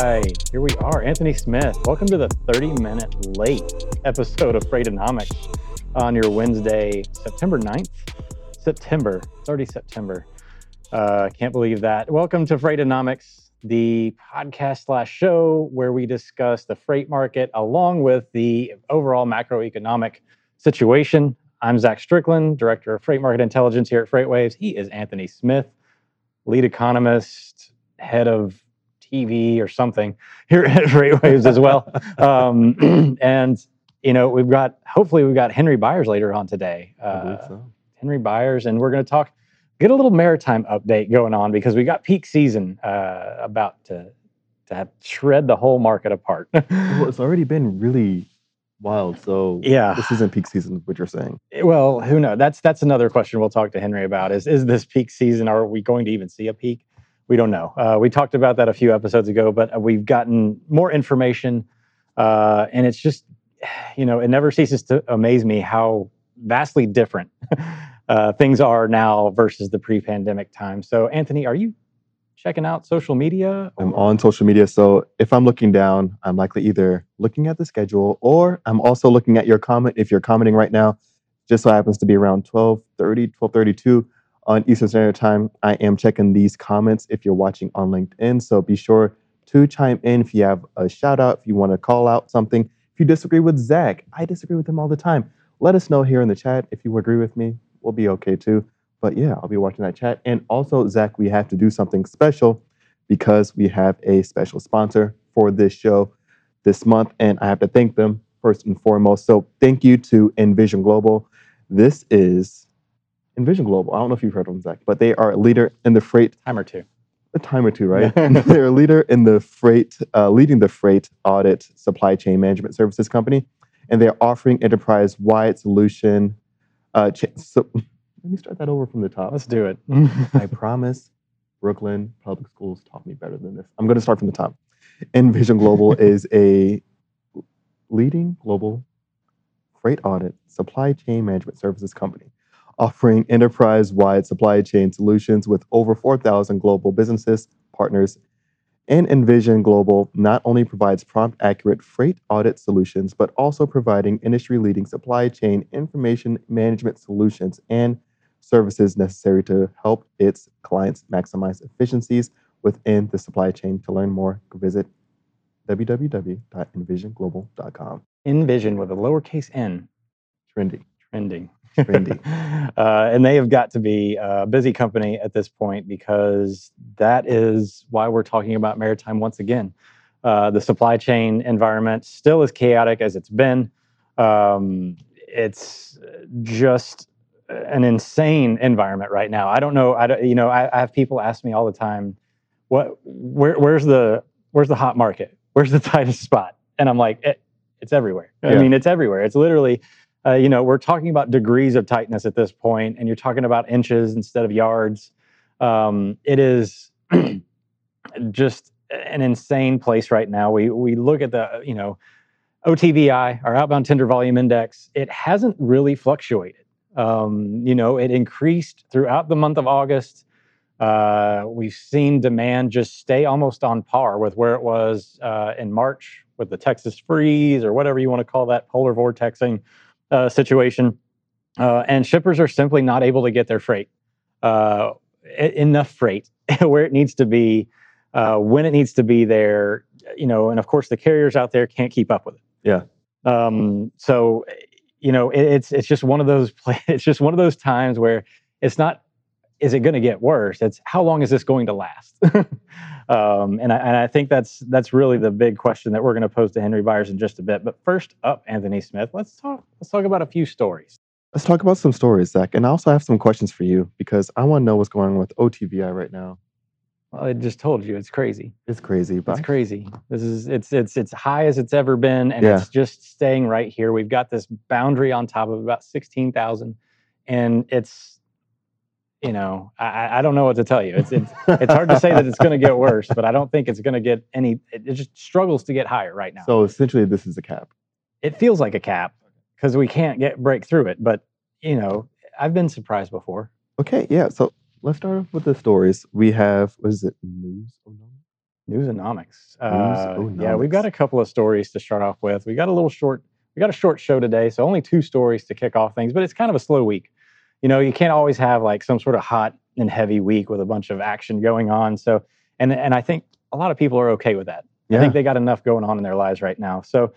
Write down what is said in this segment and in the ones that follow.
right, here we are. Anthony Smith, welcome to the 30 minute late episode of Freightonomics on your Wednesday, September 9th. September, 30 September. Uh, can't believe that. Welcome to Freightonomics, the podcast slash show where we discuss the freight market along with the overall macroeconomic situation. I'm Zach Strickland, Director of Freight Market Intelligence here at FreightWaves. He is Anthony Smith, lead economist, head of TV or something here at FreightWaves as well. Um, and you know, we've got hopefully we've got Henry Byers later on today. Uh, so. Henry Byers, and we're going to talk get a little maritime update going on because we got peak season uh, about to to shred the whole market apart. well, it's already been really wild. So yeah, this isn't peak season. What you're saying? Well, who knows? That's that's another question we'll talk to Henry about. Is is this peak season? Are we going to even see a peak? We don't know. Uh, we talked about that a few episodes ago, but we've gotten more information, uh, and it's just, you know, it never ceases to amaze me how vastly different uh, things are now versus the pre-pandemic time. So, Anthony, are you checking out social media? I'm on social media. So if I'm looking down, I'm likely either looking at the schedule or I'm also looking at your comment. If you're commenting right now, just so happens to be around 1230, 1232 on Eastern Standard Time. I am checking these comments if you're watching on LinkedIn. So be sure to chime in if you have a shout out, if you want to call out something. If you disagree with Zach, I disagree with him all the time. Let us know here in the chat. If you agree with me, we'll be okay too. But yeah, I'll be watching that chat. And also, Zach, we have to do something special because we have a special sponsor for this show this month. And I have to thank them first and foremost. So thank you to nVision Global. This is nVision Global. I don't know if you've heard of them, Zach, but they are a leader in the freight. Time or two. A time or two, right? They're a leader in the freight, uh, leading the freight audit supply chain management services company, and they're offering enterprise-wide solution. Uh, cha- so, let me start that over from the top. Let's do it. I promise. Brooklyn Public Schools taught me better than this. I'm going to start from the top. nVision Global is a leading global freight audit supply chain management services company offering enterprise wide supply chain solutions with over 4,000 global businesses, partners, and nVision Global not only provides prompt, accurate freight audit solutions, but also providing industry leading supply chain information management solutions and services necessary to help its clients maximize efficiencies within the supply chain. To learn more, visit www.nvisionglobal.com. nVision with a lowercase n. Trendy. Trending. Trendy. uh, and they have got to be a busy company at this point because that is why we're talking about maritime once again. Uh, the supply chain environment still as chaotic as it's been. Um, it's just an insane environment right now. I don't know. I don't, you know, I, I have people ask me all the time, what, where, where's the, where's the hot market? Where's the tightest spot? And I'm like, it, it's everywhere. Yeah. I mean, it's everywhere. It's literally uh, you know, we're talking about degrees of tightness at this point, and you're talking about inches instead of yards. Um, it is just an insane place right now. We we look at the you know OTVI, our outbound tender volume index. It hasn't really fluctuated. Um, you know, it increased throughout the month of August. Uh, we've seen demand just stay almost on par with where it was uh, in March with the Texas freeze or whatever you want to call that polar vortexing uh, situation, uh, and shippers are simply not able to get their freight, uh, enough freight where it needs to be, uh, when it needs to be there. You know, and of course the carriers out there can't keep up with it. Yeah. Um, so, you know, it, it's it's just one of those it's just one of those times where it's not is it going to get worse? It's how long is this going to last? um, and, I, and I think that's that's really the big question that we're going to pose to Henry Byers in just a bit. But first up, Anthony Smith, let's talk let's talk about a few stories. Let's talk about some stories, Zach. And I also have some questions for you because I want to know what's going on with OTVI right now. Well, I just told you it's crazy. It's crazy, but it's crazy. This is it's it's it's high as it's ever been, and yeah. it's just staying right here. We've got this boundary on top of about sixteen thousand, and it's you know, I, I don't know what to tell you. It's it's, it's hard to say that it's going to get worse, but I don't think it's going to get any. It, it, just struggles to get higher right now. So essentially, this is a cap. It feels like a cap because we can't get break through it. But you know, I've been surprised before. Okay, yeah. So let's start off with the stories. We have what is it? News Newsonomics. Uh, yeah, we've got a couple of stories to start off with. We got a little short. We got a short show today, so only two stories to kick off things. But it's kind of a slow week. You know, you can't always have like some sort of hot and heavy week with a bunch of action going on. So, and and I think a lot of people are okay with that. Yeah. I think they got enough going on in their lives right now. So,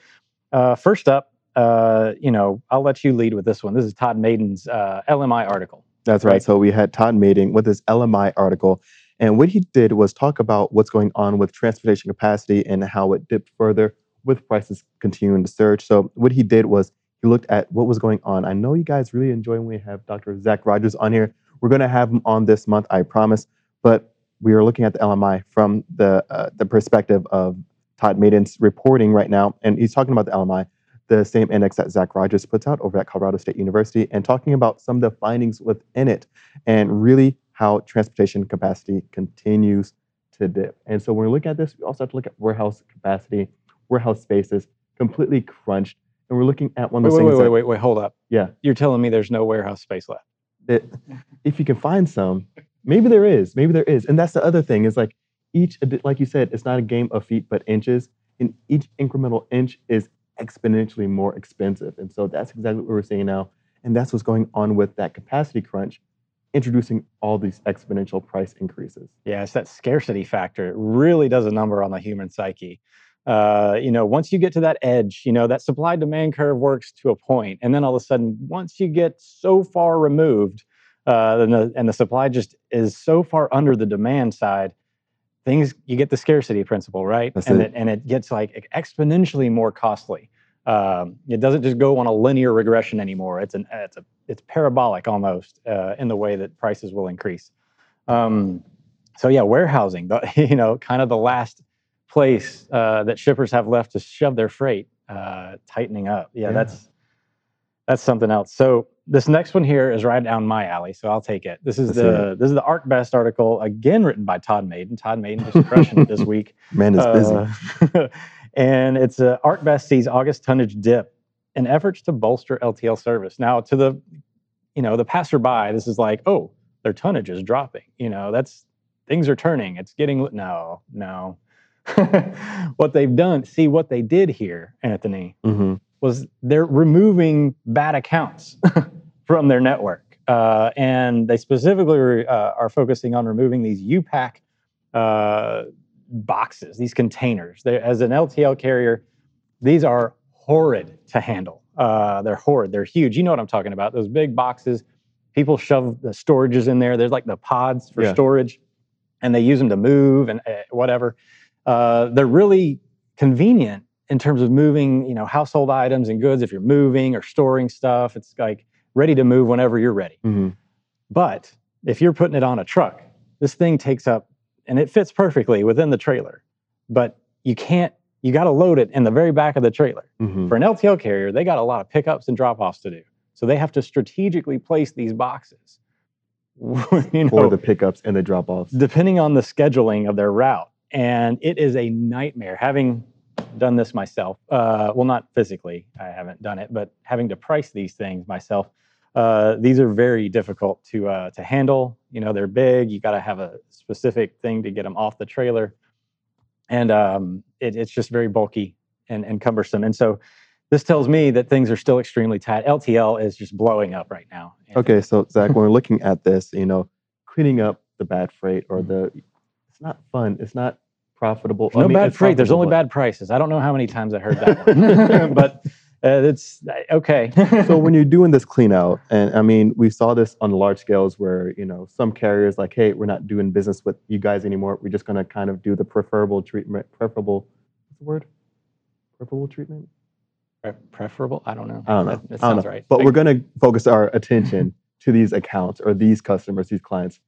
uh, first up, uh, you know, I'll let you lead with this one. This is Todd Maiden's uh, LMI article. That's right. Right. So we had Todd Maiden with his LMI article, and what he did was talk about what's going on with transportation capacity and how it dipped further with prices continuing to surge. So what he did was he looked at what was going on. I know you guys really enjoy when we have Dr. Zach Rogers on here. We're going to have him on this month, I promise. But we are looking at the LMI from the uh, the perspective of Todd Maiden's reporting right now, and he's talking about the LMI the same index that Zach Rogers puts out over at Colorado State University and talking about some of the findings within it and really how transportation capacity continues to dip. And so when we look at this, we also have to look at warehouse capacity, warehouse spaces completely crunched. And we're looking at one Wait, of those wait, wait, things wait, that, wait, wait, hold up. Yeah. You're telling me there's no warehouse space left. that if you can find some, maybe there is, maybe there is. And that's the other thing is like each, like you said, it's not a game of feet, but inches. And each incremental inch is exponentially more expensive. And so that's exactly what we're seeing now. And that's what's going on with that capacity crunch, introducing all these exponential price increases. Yeah, it's that scarcity factor. It really does a number on the human psyche. Uh, you know, once you get to that edge, you know, that supply demand curve works to a point, and then all of a sudden, once you get so far removed, uh, and, the, and the supply just is so far under the demand side, things you get the scarcity principle, right? That's and it. and it gets like exponentially more costly. Um, it doesn't just go on a linear regression anymore. It's an it's a it's parabolic almost uh, in the way that prices will increase. Um, so yeah, warehousing, the, you know, kind of the last place uh, that shippers have left to shove their freight, uh, tightening up. Yeah, Yeah. that's that's something else. So this next one here is right down my alley, so I'll take it. This is Let's the this is the ArcBest article again written by Todd Maiden. Todd Maiden just crushing it this week. Man is busy. Uh, and it's uh, ArcBest sees August tonnage dip in efforts to bolster LTL service. Now, to the you know the passerby, this is like, oh, their tonnage is dropping. You know, that's things are turning. It's getting no, no. what they've done, see what they did here, Anthony, hmm was they're removing bad accounts from their network. Uh, and they specifically uh, are focusing on removing these U-Pack uh, boxes, these containers. They, as an LTL carrier, these are horrid to handle. Uh, they're horrid. They're huge. You know what I'm talking about? Those big boxes. People shove the storages in there. There's like the pods for Yeah. storage, and they use them to move and uh, whatever. Uh, they're really convenient in terms of moving, you know, household items and goods. If you're moving or storing stuff, it's like ready to move whenever you're ready. hmm But if you're putting it on a truck, this thing takes up and it fits perfectly within the trailer. But you can't, you got to load it in the very back of the trailer. hmm For an LTL carrier, they got a lot of pickups and drop offs to do. So they have to strategically place these boxes. you For know, the pickups and the drop offs. depending on the scheduling of their route. And it is a nightmare having done this myself. Uh, well, not physically, I haven't done it, but having to price these things myself. Uh, these are very difficult to uh, to handle. You know, they're big. You got to have a specific thing to get them off the trailer, and um, it, it's just very bulky and, and cumbersome. And so, this tells me that things are still extremely tight. LTL is just blowing up right now. Okay, so Zach, when we're looking at this, you know, cleaning up the bad freight or the, it's not fun. It's not profitable. No I mean, bad freight. There's only bad prices. I don't know how many times I heard that one, but uh, it's okay. So when you're doing this clean out, and I mean, we saw this on large scales where you know some carriers like, hey, we're not doing business with you guys anymore. We're just going to kind of do the preferable treatment. Preferable, what's the word? Preferable treatment. Pre- preferable? I don't know. I don't know. That, that sounds know. right. But Like, we're going to focus our attention to these accounts or these customers, these clients.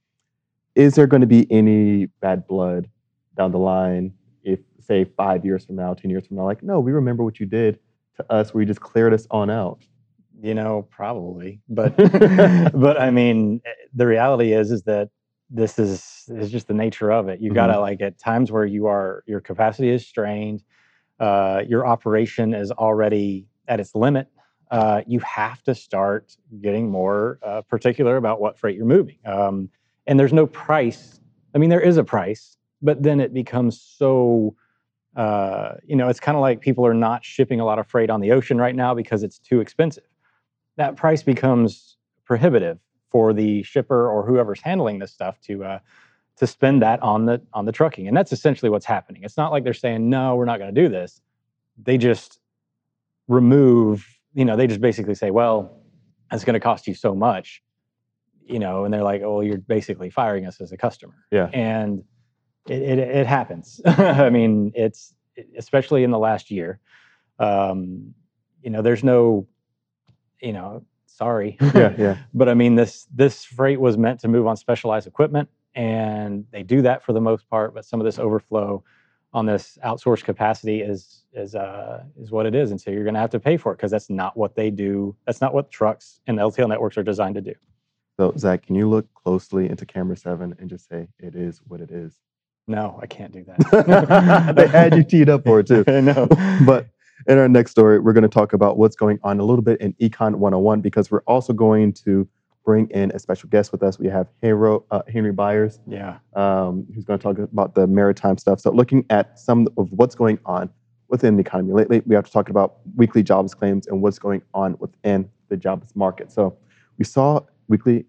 Is there going to be any bad blood down the line if, say, five years from now, 10 years from now, like, no, we remember what you did to us where you just cleared us on out? you know, probably, but but I mean, the reality is is that this is is just the nature of it. You Mhm. gotta like at times where you are your capacity is strained, uh, your operation is already at its limit. Uh, you have to start getting more uh, particular about what freight you're moving. Um, and there's no price. I mean, there is a price but then it becomes so uh, you know it's kind of like people are not shipping a lot of freight on the ocean right now because it's too expensive. That price becomes prohibitive for the shipper or whoever's handling this stuff to uh, to spend that on the on the trucking and that's essentially what's happening. It's not like they're saying no we're not going to do this. They just remove you know they just basically say well it's going to cost you so much you know and they're like oh you're basically firing us as a customer. Yeah. and it, it, it happens i mean it's especially in the last year um, you know there's no you know sorry Yeah, yeah. but I mean this this freight was meant to move on specialized equipment, and they do that for the most part. But some of this overflow on this outsourced capacity is is uh, is what it is, and so you're going to have to pay for it because that's not what they do. That's not what trucks and LTL networks are designed to do. So, Zach, can you look closely into camera seven and just say it is what it is? No, I can't do that. they had you teed up for it too. no, But in our next story, we're going to talk about what's going on a little bit in Econ 101 because we're also going to bring in a special guest with us. We have Hero, uh, Henry Byers, yeah, um, who's going to talk about the maritime stuff. So, looking at some of what's going on within the economy lately, we have to talk about weekly jobs claims and what's going on within the jobs market. So, we saw weekly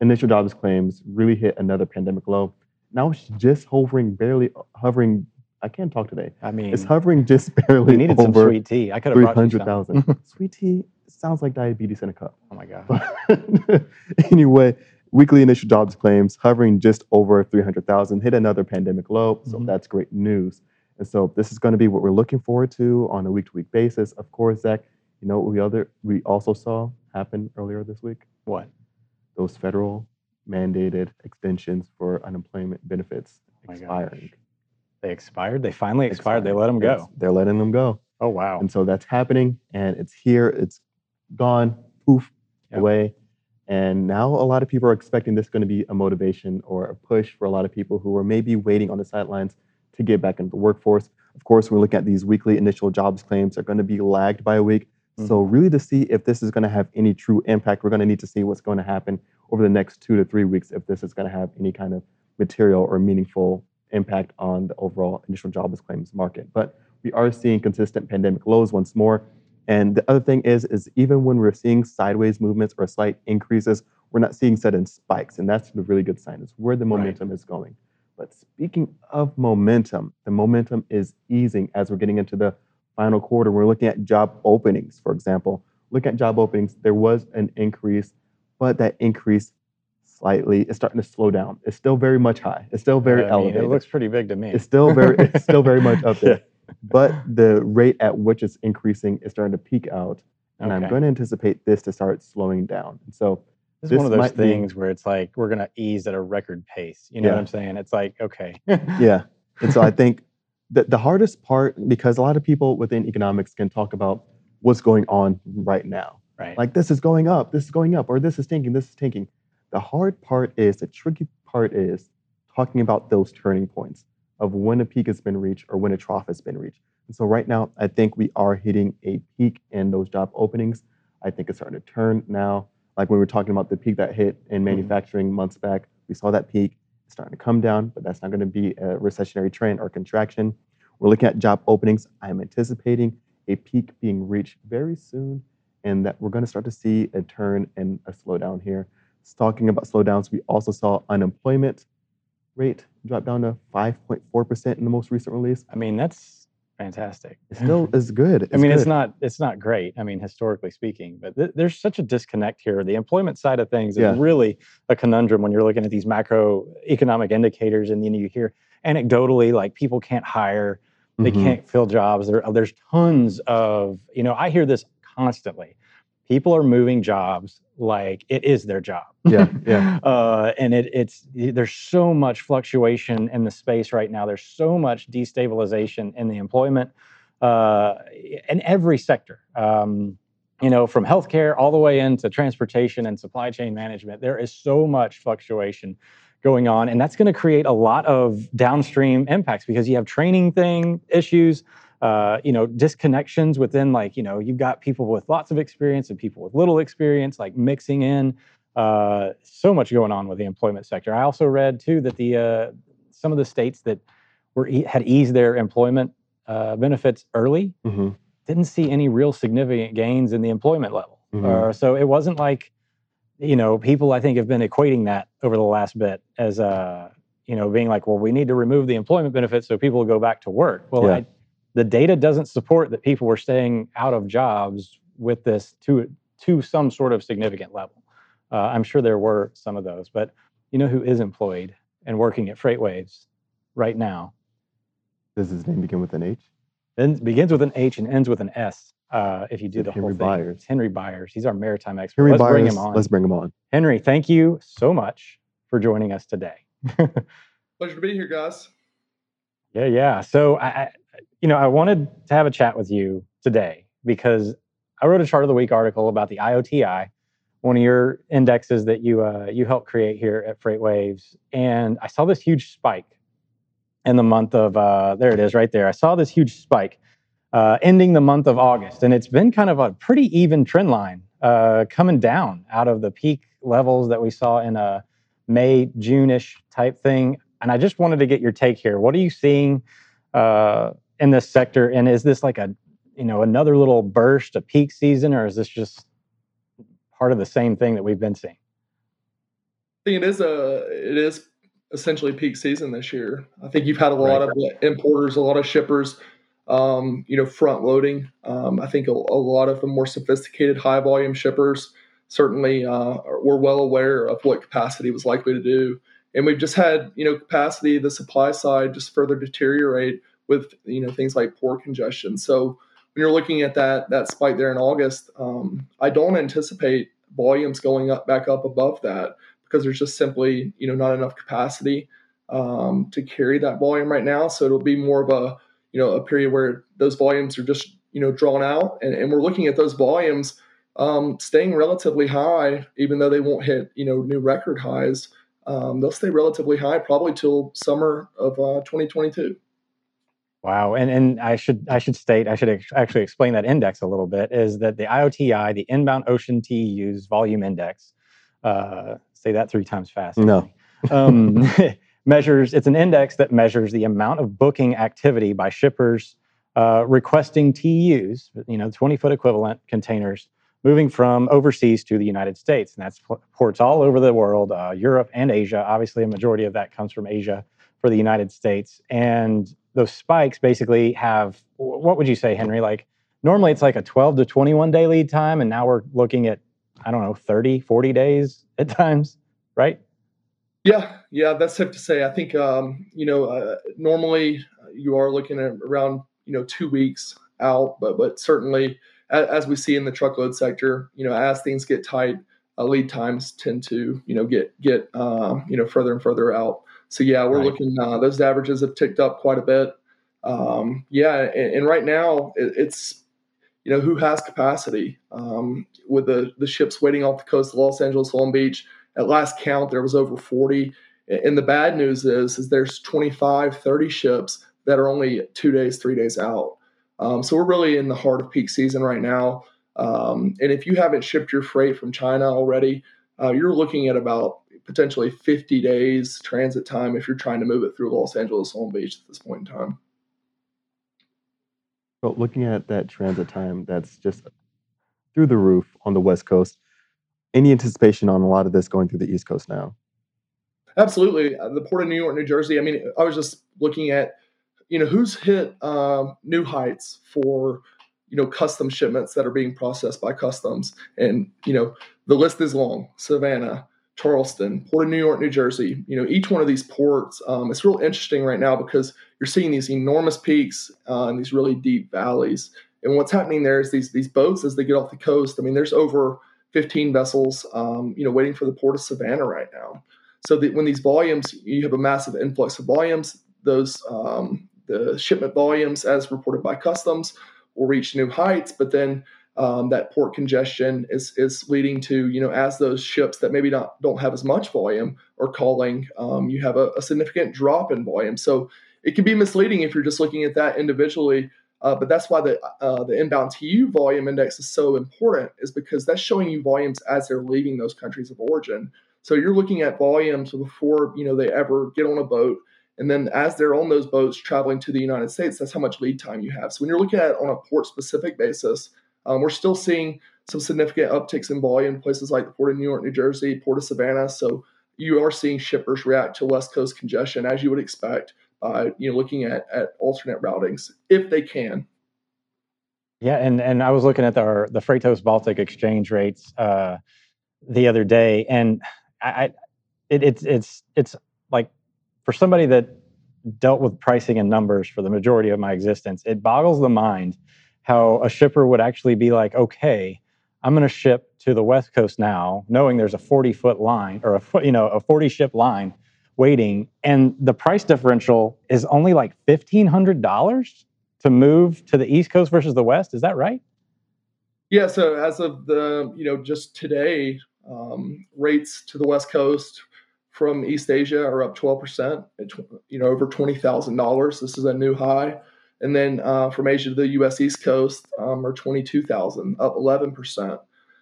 initial jobs claims really hit another pandemic low. Now it's just hovering, barely hovering. I can't talk today. I mean, It's hovering just barely we needed some over sweet tea. I could have brought you some. 300,000. Sweet tea sounds like diabetes in a cup. Oh my god. Anyway, weekly initial jobs claims hovering just over 300,000, hit another pandemic low. So Mhm. that's great news. And so this is going to be what we're looking forward to on a week to week basis. Of course, Zach, you know what we other we also saw happen earlier this week? What? Those federal mandated extensions for unemployment benefits gosh. expiring. They expired. They finally expired. They let them It's- go. They're letting them go. Oh wow. And so that's happening and it's here, it's gone, poof, Yep. away. And now a lot of people are expecting this going to be a motivation or a push for a lot of people who are maybe waiting on the sidelines to get back into the workforce. Of course, we're looking at these weekly initial jobs claims are going to be lagged by a week. So Mm-hmm. really to see if this is going to have any true impact, we're going to need to see what's going to happen over the next two to three weeks if this is going to have any kind of material or meaningful impact on the overall initial jobless claims market. But we are seeing consistent pandemic lows once more. And the other thing is, is even when we're seeing sideways movements or slight increases, we're not seeing sudden spikes. And that's the really good sign. It's where the Right. momentum is going. But speaking of momentum, the momentum is easing as we're getting into the final quarter. We're looking at job openings, for example. Look at job openings. There was an increase, but that increase slightly is starting to slow down. It's still very much high. It's still very I mean, elevated. It looks pretty big to me. it's still very it's still very much up there. But the rate at which it's increasing is starting to peak out. And I'm going to anticipate this to start slowing down. And so This is one of those might be- things where it's like we're gonna ease at a record pace. You know what I'm saying? It's like okay. yeah. And so I think the, the hardest part, because a lot of people within economics can talk about what's going on right now. Right. Like this is going up, this is going up, or this is tanking, this is tanking. The hard part is, the tricky part is talking about those turning points of when a peak has been reached or when a trough has been reached. And so right now, I think we are hitting a peak in those job openings. I think it's starting to turn now. Like when we were talking about the peak that hit in mm-hmm. manufacturing months back, we saw that peak. It's starting to come down, but that's not going to be a recessionary trend or contraction. We're looking at job openings. I'm anticipating a peak being reached very soon, and that we're going to start to see a turn and a slowdown here. Talking about slowdowns, we also saw unemployment rate drop down to 5.4% in the most recent release. I mean, that's fantastic. It still is good. I mean, it's not it's not great. I mean, historically speaking, but th- there's such a disconnect here. The employment side of things is Yeah. really a conundrum when you're looking at these macroeconomic indicators, and then you hear anecdotally like people can't hire, they Mhm. can't fill jobs. There, there's tons of you know. I hear this constantly. People are moving jobs like it is their job. Yeah, yeah. uh, and it, it's there's so much fluctuation in the space right now. There's so much destabilization in the employment uh, in every sector. Um, you know, from healthcare all the way into transportation and supply chain management, there is so much fluctuation going on, and that's going to create a lot of downstream impacts because you have training thing issues. Uh, you know, disconnections within like you know you've got people with lots of experience and people with little experience, like mixing in uh, so much going on with the employment sector. I also read too that the uh, some of the states that were had eased their employment uh, benefits early mm-hmm. didn't see any real significant gains in the employment level. Mm-hmm. Uh, so it wasn't like, you know, people I think have been equating that over the last bit as, uh, you know, being like, well, we need to remove the employment benefits so people will go back to work. Well, yeah. I, the data doesn't support that people were staying out of jobs with this to to some sort of significant level. Uh, I'm sure there were some of those, but you know who is employed and working at FreightWaves right now? Does his name begin with an H? Then begins with an H and ends with an S. Uh, if you do the Henry whole thing, Byers. Henry Byers. He's our maritime expert. Henry let's Byers, bring him on. Let's bring him on. Henry, thank you so much for joining us today. Pleasure to be here, guys. Yeah, yeah. So I, you know, I wanted to have a chat with you today because I wrote a chart of the week article about the IOTI, one of your indexes that you uh, you helped create here at FreightWaves, and I saw this huge spike in the month of uh, there it is right there. I saw this huge spike uh, ending the month of August, and it's been kind of a pretty even trend line uh, coming down out of the peak levels that we saw in a May June-ish type thing. And I just wanted to get your take here. What are you seeing? In this sector? And is this like a you know another little burst, a peak season, or is this just part of the same thing that we've been seeing? I think it is a it is essentially peak season this year. I think you've had a lot right. of importers, a lot of shippers, um, you know, front loading. Um, I think a, a, lot of the more sophisticated, high volume shippers certainly uh, were well aware of what capacity was likely to do, and we've just had you know capacity, the supply side, just further deteriorate with you know things like port congestion. So when you're looking at that that spike there in August, um, I don't anticipate volumes going up back up above that because there's just simply you know not enough capacity um, to carry that volume right now. So it'll be more of a you know a period where those volumes are just you know drawn out, and, and we're looking at those volumes um, staying relatively high, even though they won't hit you know new record highs. Um, they'll stay relatively high probably till summer of uh, 2022. Wow, and and I should I should state I should actually explain that index a little bit. Is that the IOTI, the Inbound Ocean TEUs Volume Index? Uh, say that three times fast. No. um, measures. It's an index that measures the amount of booking activity by shippers uh, requesting TEUs, you know, 20 foot equivalent containers moving from overseas to the United States, and that's ports all over the world, uh, Europe and Asia. Obviously, a majority of that comes from Asia for the United States, and those spikes basically have what would you say, Henry? Like normally it's like a 12 to 21 day lead time, and now we're looking at, I don't know, 30, 40 days at times, right? Yeah, yeah, that's safe to say. I think, um, you know, uh, normally you are looking at around, you know, two weeks out, but, but certainly as, as we see in the truckload sector, you know, as things get tight, uh, lead times tend to, you know, get, get, um, you know, further and further out. So yeah, we're right. looking. Uh, those averages have ticked up quite a bit. Um, yeah, and, and, right now it, it's you know who has capacity um, with the the ships waiting off the coast of Los Angeles, Long Beach. At last count, there was over 40. And the bad news is, is there's 25, 30 ships that are only two days, three days out. Um, so we're really in the heart of peak season right now. Um, and if you haven't shipped your freight from China already, uh, you're looking at about potentially 50 days transit time if you're trying to move it through Los Angeles Long Beach at this point in time. Well, looking at that transit time, that's just through the roof on the West Coast. Any anticipation on a lot of this going through the East Coast now? Absolutely. Uh, the Port of New York, New Jersey. I mean, I was just looking at, you know, who's hit um, new heights for, you know, custom shipments that are being processed by customs. And, you know, the list is long. Savannah, Charleston, Port of New York, New Jersey. You know, each one of these ports, um, it's real interesting right now because you're seeing these enormous peaks uh, and these really deep valleys. And what's happening there is these these boats as they get off the coast. I mean, there's over 15 vessels, um, you know, waiting for the port of Savannah right now. So that when these volumes, you have a massive influx of volumes. Those um, the shipment volumes, as reported by customs, will reach new heights. But then um, that port congestion is is leading to you know as those ships that maybe not don't have as much volume are calling, um, you have a, a, significant drop in volume. So it can be misleading if you're just looking at that individually. Uh, but that's why the uh, the inbound TEU volume index is so important, is because that's showing you volumes as they're leaving those countries of origin. So you're looking at volumes before you know they ever get on a boat And then as they're on those boats traveling to the United States, that's how much lead time you have. So when you're looking at it on a port specific basis, um, we're still seeing some significant upticks in volume places like the Port of New York, New Jersey, Port of Savannah. So you are seeing shippers react to West Coast congestion as you would expect by you know looking at, at alternate routings if they can. Yeah, and and I was looking at the the Freightos Baltic exchange rates uh, the other day, and I, I it, it's it's it's like for somebody that dealt with pricing and numbers for the majority of my existence, it boggles the mind how a shipper would actually be like, okay, I'm going to ship to the West Coast now, knowing there's a 40 foot line or a foot, you know, a 40 ship line waiting, and the price differential is only like $1,500 to move to the East Coast versus the West. Is that right? Yeah. So as of the, you know, just today, um, rates to the West Coast from East Asia are up 12%, you know, over $20,000. This is a new high. And then uh, from Asia to the U.S. East Coast um, are 22,000, up 11%.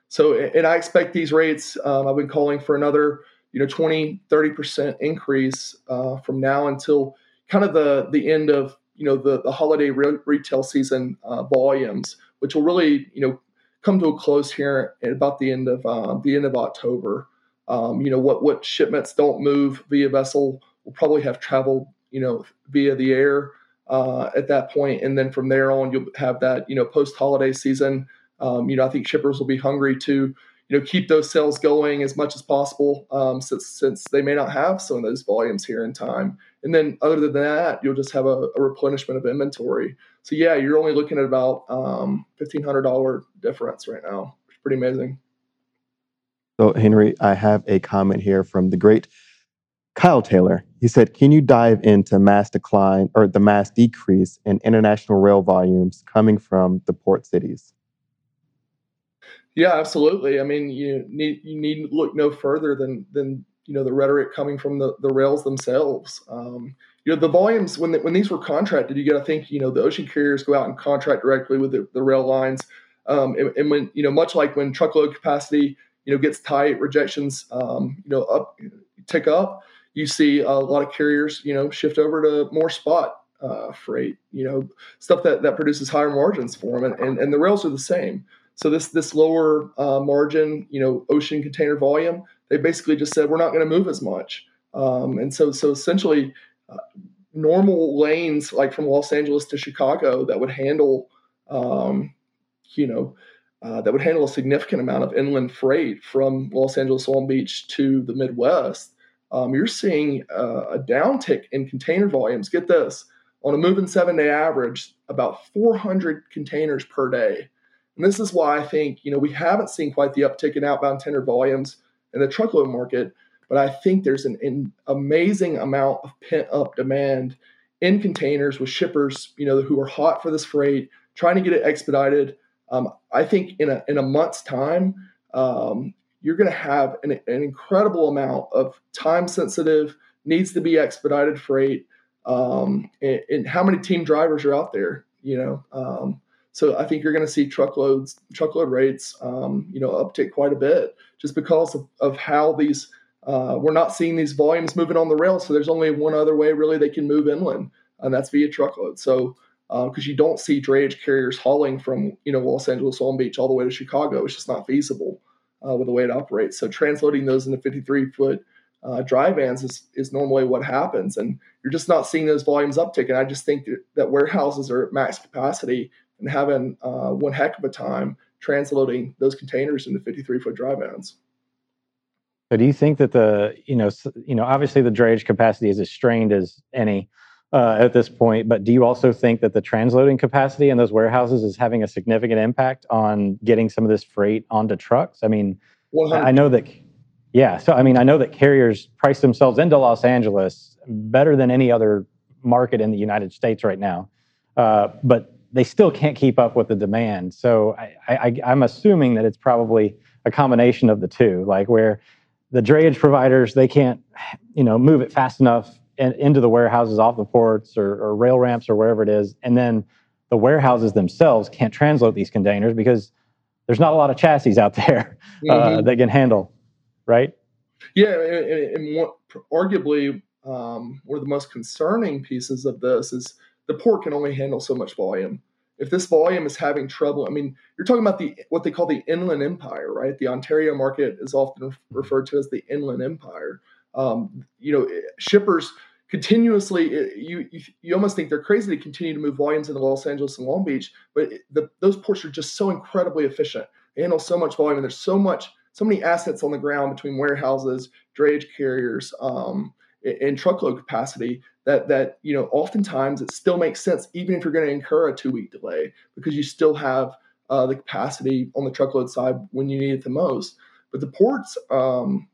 So, and I expect these rates, um, I've been calling for another, you know, 20, 30% increase uh, from now until kind of the, the end of, you know, the, the holiday re- retail season uh, volumes, which will really, you know, come to a close here at about the end of uh, the end of October. Um, you know, what, what shipments don't move via vessel will probably have traveled, you know, via the air uh, at that point, and then from there on, you'll have that you know post holiday season. Um, you know, I think shippers will be hungry to you know keep those sales going as much as possible um, since since they may not have some of those volumes here in time. And then other than that, you'll just have a, a replenishment of inventory. So yeah, you're only looking at about um, fifteen hundred dollar difference right now. It's pretty amazing. So Henry, I have a comment here from the great Kyle Taylor, he said, Can you dive into mass decline or the mass decrease in international rail volumes coming from the port cities? Yeah, absolutely. I mean, you need you need look no further than than you know the rhetoric coming from the, the rails themselves. Um, you know, the volumes when the, when these were contracted, you got to think you know the ocean carriers go out and contract directly with the, the rail lines, um, and, and, when you know much like when truckload capacity you know gets tight, rejections um, you know up tick up you see a lot of carriers, you know, shift over to more spot uh, freight, you know, stuff that, that produces higher margins for them. And, and, and the rails are the same. So this this lower uh, margin, you know, ocean container volume, they basically just said we're not going to move as much. Um, and so so essentially, uh, normal lanes like from Los Angeles to Chicago that would handle, um, you know, uh, that would handle a significant amount of inland freight from Los Angeles Long Beach to the Midwest um, you're seeing uh, a downtick in container volumes. Get this on a moving seven day average, about 400 containers per day. And this is why I think you know we haven't seen quite the uptick in outbound tender volumes in the truckload market, but I think there's an, an amazing amount of pent up demand in containers with shippers, you know, who are hot for this freight, trying to get it expedited. Um, I think in a in a month's time, um, you're going to have an, an, incredible amount of time sensitive, needs to be expedited freight. Um, and, and, how many team drivers are out there, you know? Um, so I think you're going to see truckloads, truckload rates, um, you know, uptick quite a bit just because of, of how these, uh, we're not seeing these volumes moving on the rail. So there's only one other way really they can move inland, and that's via truckload. So because uh, you don't see drayage carriers hauling from you know Los Angeles, Long Beach all the way to Chicago, it's just not feasible uh, with the way it operates. So transloading those into 53 foot uh, dry vans is, is normally what happens. And you're just not seeing those volumes uptick. And I just think that warehouses are at max capacity and having uh, one heck of a time transloading those containers into 53 foot dry vans. So do you think that the, you know, you know, obviously the drayage capacity is as strained as any uh, at this point. But do you also think that the transloading capacity in those warehouses is having a significant impact on getting some of this freight onto trucks? I mean, 100%. I know that, yeah. So, I mean, I know that carriers price themselves into Los Angeles better than any other market in the United States right now. Uh, but they still can't keep up with the demand. So I, I'm assuming that it's probably a combination of the two, like where the drayage providers they can't, you know, move it fast enough in, into the warehouses off the ports or, or, rail ramps or wherever it is. And then the warehouses themselves can't transload these containers because there's not a lot of chassis out there uh, mm-hmm. that can handle, right? Yeah, and, and what, arguably um, one of the most concerning pieces of this is the port can only handle so much volume. If this volume is having trouble, I mean, you're talking about the what they call the inland empire, right? The Ontario market is often referred to as the inland empire. Um, you know, shippers continuously you, you, you almost think they're crazy to continue to move volumes into Los Angeles and Long Beach, but the, those ports are just so incredibly efficient. They handle so much volume, and there's so much so many assets on the ground between warehouses, drayage carriers, um, and truckload capacity that that you know oftentimes it still makes sense even if you're going to incur a two week delay because you still have uh, the capacity on the truckload side when you need it the most. But the ports um,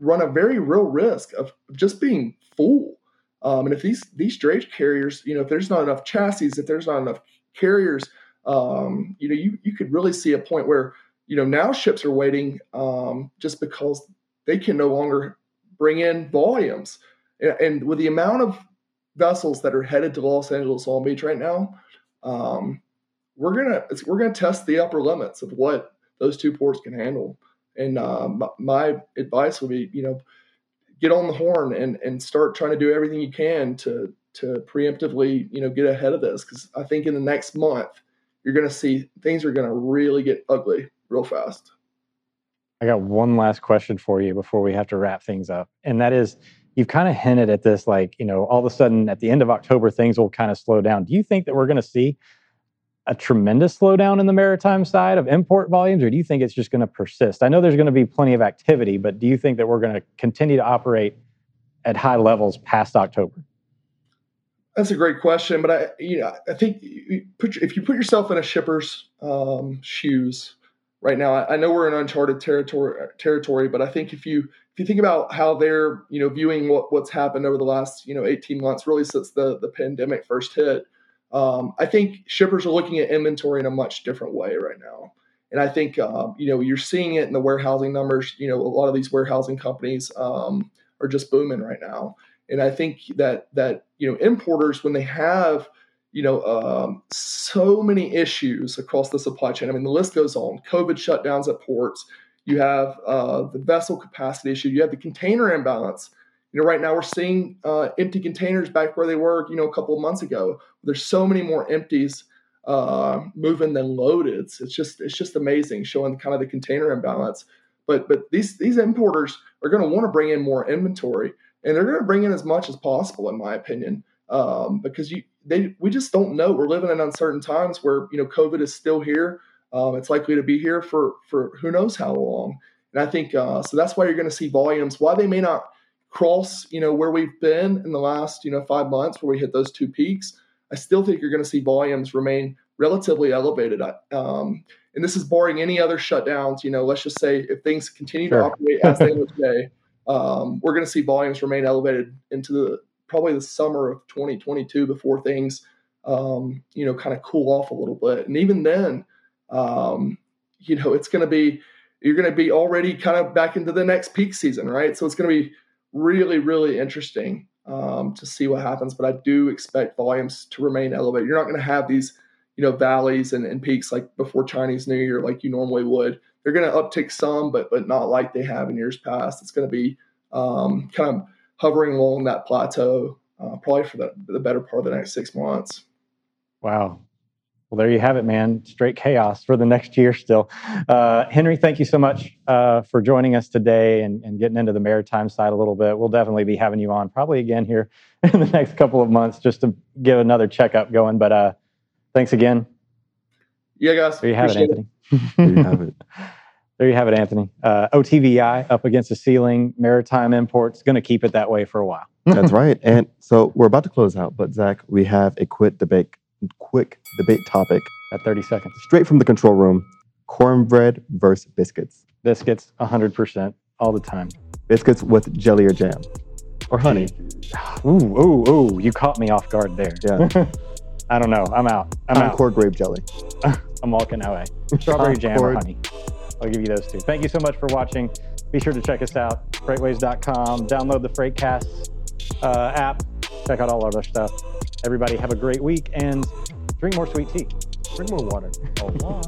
run a very real risk of just being full. Um, and if these these drayage carriers, you know, if there's not enough chassis, if there's not enough carriers, um, you know, you you could really see a point where you know now ships are waiting um, just because they can no longer bring in volumes. And with the amount of vessels that are headed to Los Angeles Long Beach right now, um, we're gonna we're gonna test the upper limits of what those two ports can handle. And uh, my advice would be, you know, get on the horn and and start trying to do everything you can to to preemptively, you know, get ahead of this. Because I think in the next month you're going to see things are going to really get ugly real fast. I got one last question for you before we have to wrap things up, and that is you've kind of hinted at this like you know all of a sudden at the end of october things will kind of slow down. Do you think that we're going to see a tremendous slowdown in the maritime side of import volumes or do you think it's just going to persist? I know there's going to be plenty of activity but do you think that we're going to continue to operate at high levels past october? That's a great question but i you know i think put, if you put yourself in a shipper's um, shoes right now I, I know we're in uncharted territory territory but i think if you if you think about how they're you know viewing what, what's happened over the last you know 18 months really since the the pandemic first hit um, i think shippers are looking at inventory in a much different way right now. And i think um, you know you're seeing it in the warehousing numbers. You know a lot of these warehousing companies um, are just booming right now. And i think that that you know importers when they have you know um, so many issues across the supply chain i mean the list goes on. Covid shutdowns at ports. You have uh, the vessel capacity issue. You have the container imbalance. You know, right now we're seeing uh, empty containers back where they were, you know, a couple of months ago. There's so many more empties uh, moving than loaded. It's just it's just amazing, showing kind of the container imbalance. But but these these importers are going to want to bring in more inventory, and they're going to bring in as much as possible, in my opinion, um, because you they we just don't know. We're living in uncertain times where you know COVID is still here. Um, it's likely to be here for for who knows how long. And I think uh, so. That's why you're going to see volumes. Why they may not cross, you know, where we've been in the last you know five months, where we hit those two peaks. I still think you're going to see volumes remain relatively elevated. Um, and this is barring any other shutdowns. You know, let's just say if things continue sure. to operate as they are today, um, we're going to see volumes remain elevated into the probably the summer of 2022 before things, um, you know, kind of cool off a little bit. And even then, um, you know, it's going to be, you're going to be already kind of back into the next peak season, right? So it's going to be really, really interesting um, to see what happens. But I do expect volumes to remain elevated. You're not going to have these, you know, valleys and, and peaks like before Chinese New Year, like you normally would. They're going to uptick some, but but not like they have in years past. It's going to be um, kind of hovering along that plateau, uh, probably for the, the better part of the next six months. Wow, well, there you have it, man. Straight chaos for the next year still. Uh, Henry, thank you so much uh, for joining us today and, and, getting into the maritime side a little bit. We'll definitely be having you on probably again here in the next couple of months just to give another checkup going. But uh, thanks again. Yeah, guys. There you have Appreciate it, Anthony. there you have it. there you have it, Anthony. Uh, OTVI up against the ceiling, maritime imports, going to keep it that way for a while. That's right. And so we're about to close out, but Zach, we have a quick debate quick debate topic. At 30 seconds. Straight from the control room cornbread versus biscuits. Biscuits, 100%, all the time. Biscuits with jelly or jam. Or honey. Ooh, ooh, ooh. You caught me off guard there. Yeah. I don't know. I'm out. I'm Concord out. grape jelly. I'm walking away. Strawberry jam or honey. I'll give you those two. Thank you so much for watching. Be sure to check us out, freightwaves.com. Download the Freightcast uh, app. Check out all of our other stuff. Everybody have a great week and drink more sweet tea. Drink more water. Oh,